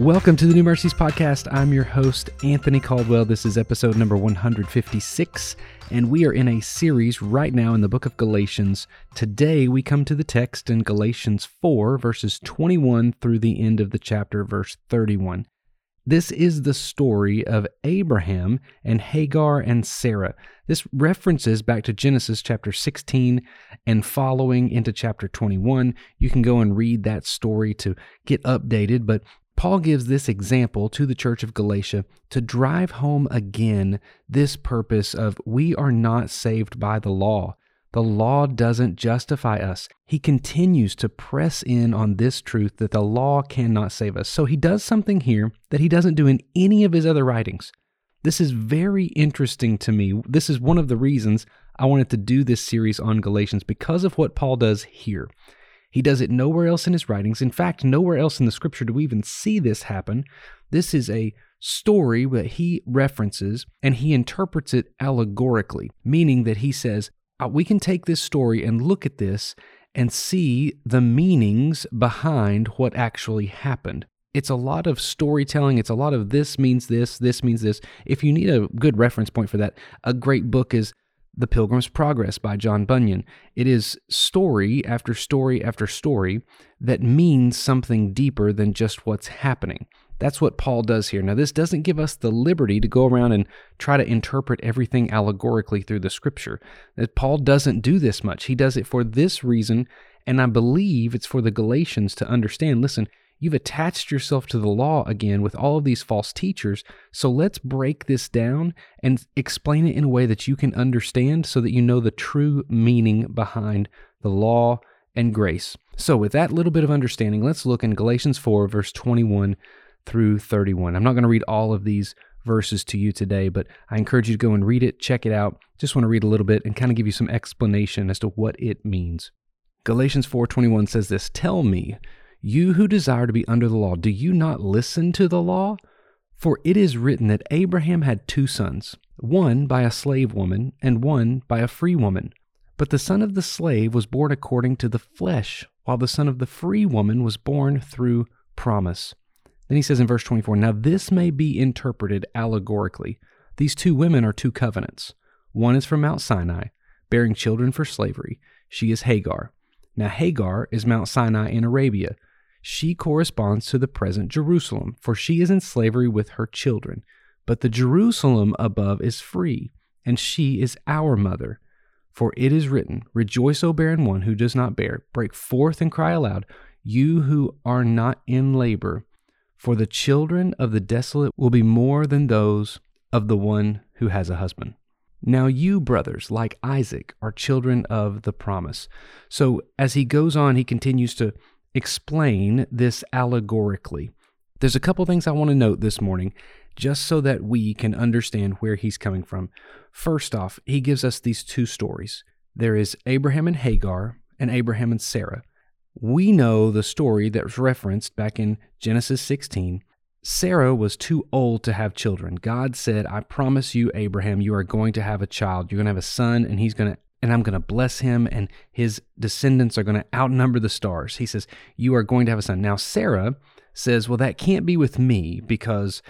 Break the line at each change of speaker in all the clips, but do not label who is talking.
Welcome to the New Mercies Podcast. I'm your host, Anthony Caldwell. This is episode number 156, and we are in a series right now in the book of Galatians. Today, we come to the text in Galatians 4, verses 21 through the end of the chapter, verse 31. This is the story of Abraham and Hagar and Sarah. This references back to Genesis chapter 16 and following into chapter 21. You can go and read that story to get updated, but Paul gives this example to the church of Galatia to drive home again this purpose of we are not saved by the law. The law doesn't justify us. He continues to press in on this truth that the law cannot save us. So he does something here that he doesn't do in any of his other writings. This is very interesting to me. This is one of the reasons I wanted to do this series on Galatians because of what Paul does here. He does it nowhere else in his writings. In fact, nowhere else in the scripture do we even see this happen. This is a story that he references and he interprets it allegorically, meaning that he says, uh, we can take this story and look at this and see the meanings behind what actually happened. It's a lot of storytelling. It's a lot of this means this, this means this. If you need a good reference point for that, a great book is the Pilgrim's Progress by John Bunyan. It is story after story after story that means something deeper than just what's happening. That's what Paul does here. Now, this doesn't give us the liberty to go around and try to interpret everything allegorically through the scripture. That Paul doesn't do this much. He does it for this reason, and I believe it's for the Galatians to understand listen, You've attached yourself to the law again with all of these false teachers. So let's break this down and explain it in a way that you can understand so that you know the true meaning behind the law and grace. So, with that little bit of understanding, let's look in Galatians 4, verse 21 through 31. I'm not going to read all of these verses to you today, but I encourage you to go and read it, check it out. Just want to read a little bit and kind of give you some explanation as to what it means. Galatians 4:21 says this, "Tell me, you who desire to be under the law, do you not listen to the law? For it is written that Abraham had two sons, one by a slave woman, and one by a free woman. But the son of the slave was born according to the flesh, while the son of the free woman was born through promise. Then he says in verse 24 Now this may be interpreted allegorically. These two women are two covenants. One is from Mount Sinai, bearing children for slavery. She is Hagar. Now, Hagar is Mount Sinai in Arabia she corresponds to the present Jerusalem, for she is in slavery with her children. But the Jerusalem above is free, and she is our mother. For it is written, Rejoice, O barren one who does not bear, break forth and cry aloud, you who are not in labor. For the children of the desolate will be more than those of the one who has a husband. Now, you, brothers, like Isaac, are children of the promise. So, as he goes on, he continues to explain this allegorically. There's a couple things I want to note this morning just so that we can understand where he's coming from. First off, he gives us these two stories there is Abraham and Hagar, and Abraham and Sarah. We know the story that was referenced back in Genesis 16. Sarah was too old to have children. God said, I promise you, Abraham, you are going to have a child. You're going to have a son, and he's going to and I'm going to bless him, and his descendants are going to outnumber the stars. He says, You are going to have a son. Now, Sarah says, Well, that can't be with me because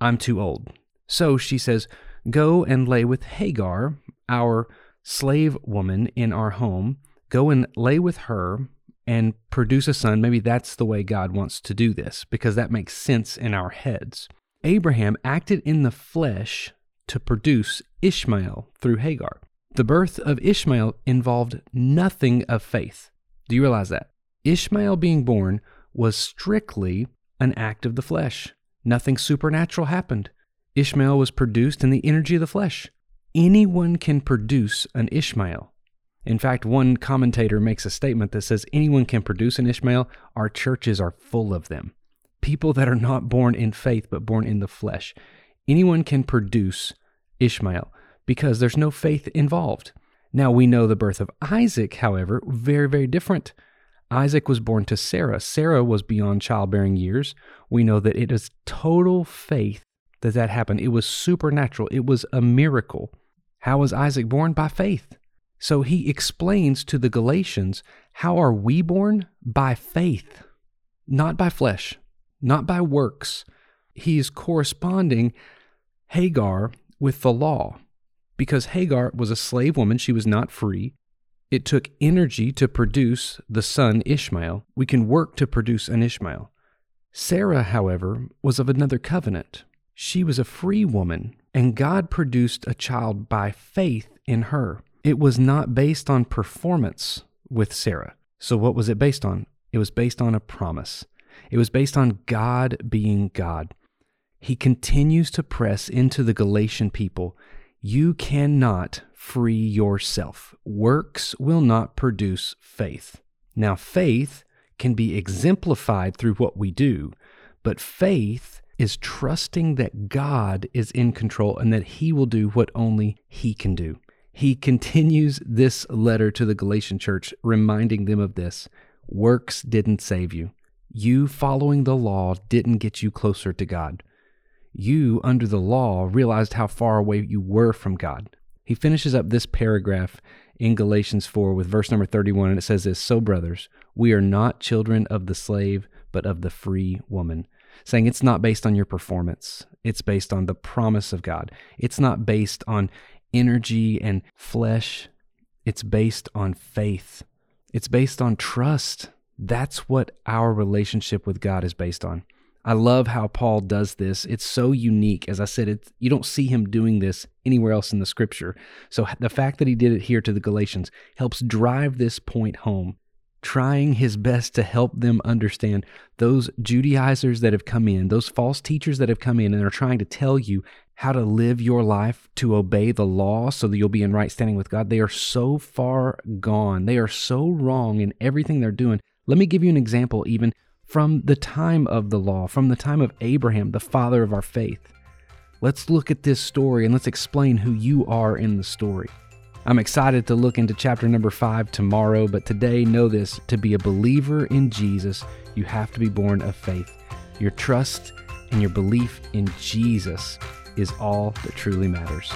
I'm too old. So she says, Go and lay with Hagar, our slave woman in our home. Go and lay with her and produce a son. Maybe that's the way God wants to do this because that makes sense in our heads. Abraham acted in the flesh to produce Ishmael through Hagar. The birth of Ishmael involved nothing of faith. Do you realize that? Ishmael being born was strictly an act of the flesh. Nothing supernatural happened. Ishmael was produced in the energy of the flesh. Anyone can produce an Ishmael. In fact, one commentator makes a statement that says anyone can produce an Ishmael. Our churches are full of them. People that are not born in faith but born in the flesh. Anyone can produce Ishmael because there's no faith involved. Now we know the birth of Isaac, however, very, very different. Isaac was born to Sarah. Sarah was beyond childbearing years. We know that it is total faith that that happened. It was supernatural, it was a miracle. How was Isaac born? By faith. So he explains to the Galatians how are we born? By faith, not by flesh. not by works. He is corresponding Hagar with the law because Hagar was a slave woman, she was not free. It took energy to produce the son Ishmael. We can work to produce an Ishmael. Sarah, however, was of another covenant. She was a free woman, and God produced a child by faith in her. It was not based on performance with Sarah. So, what was it based on? It was based on a promise. It was based on God being God. He continues to press into the Galatian people you cannot free yourself. Works will not produce faith. Now, faith can be exemplified through what we do, but faith is trusting that God is in control and that He will do what only He can do. He continues this letter to the Galatian church, reminding them of this works didn't save you. You following the law didn't get you closer to God. You, under the law, realized how far away you were from God. He finishes up this paragraph in Galatians 4 with verse number 31, and it says this So, brothers, we are not children of the slave, but of the free woman. Saying it's not based on your performance, it's based on the promise of God. It's not based on energy and flesh, it's based on faith, it's based on trust. That's what our relationship with God is based on. I love how Paul does this. It's so unique. As I said, it, you don't see him doing this anywhere else in the scripture. So the fact that he did it here to the Galatians helps drive this point home, trying his best to help them understand those Judaizers that have come in, those false teachers that have come in and are trying to tell you how to live your life to obey the law so that you'll be in right standing with God. They are so far gone. They are so wrong in everything they're doing. Let me give you an example, even from the time of the law, from the time of Abraham, the father of our faith. Let's look at this story and let's explain who you are in the story. I'm excited to look into chapter number five tomorrow, but today know this to be a believer in Jesus, you have to be born of faith. Your trust and your belief in Jesus is all that truly matters.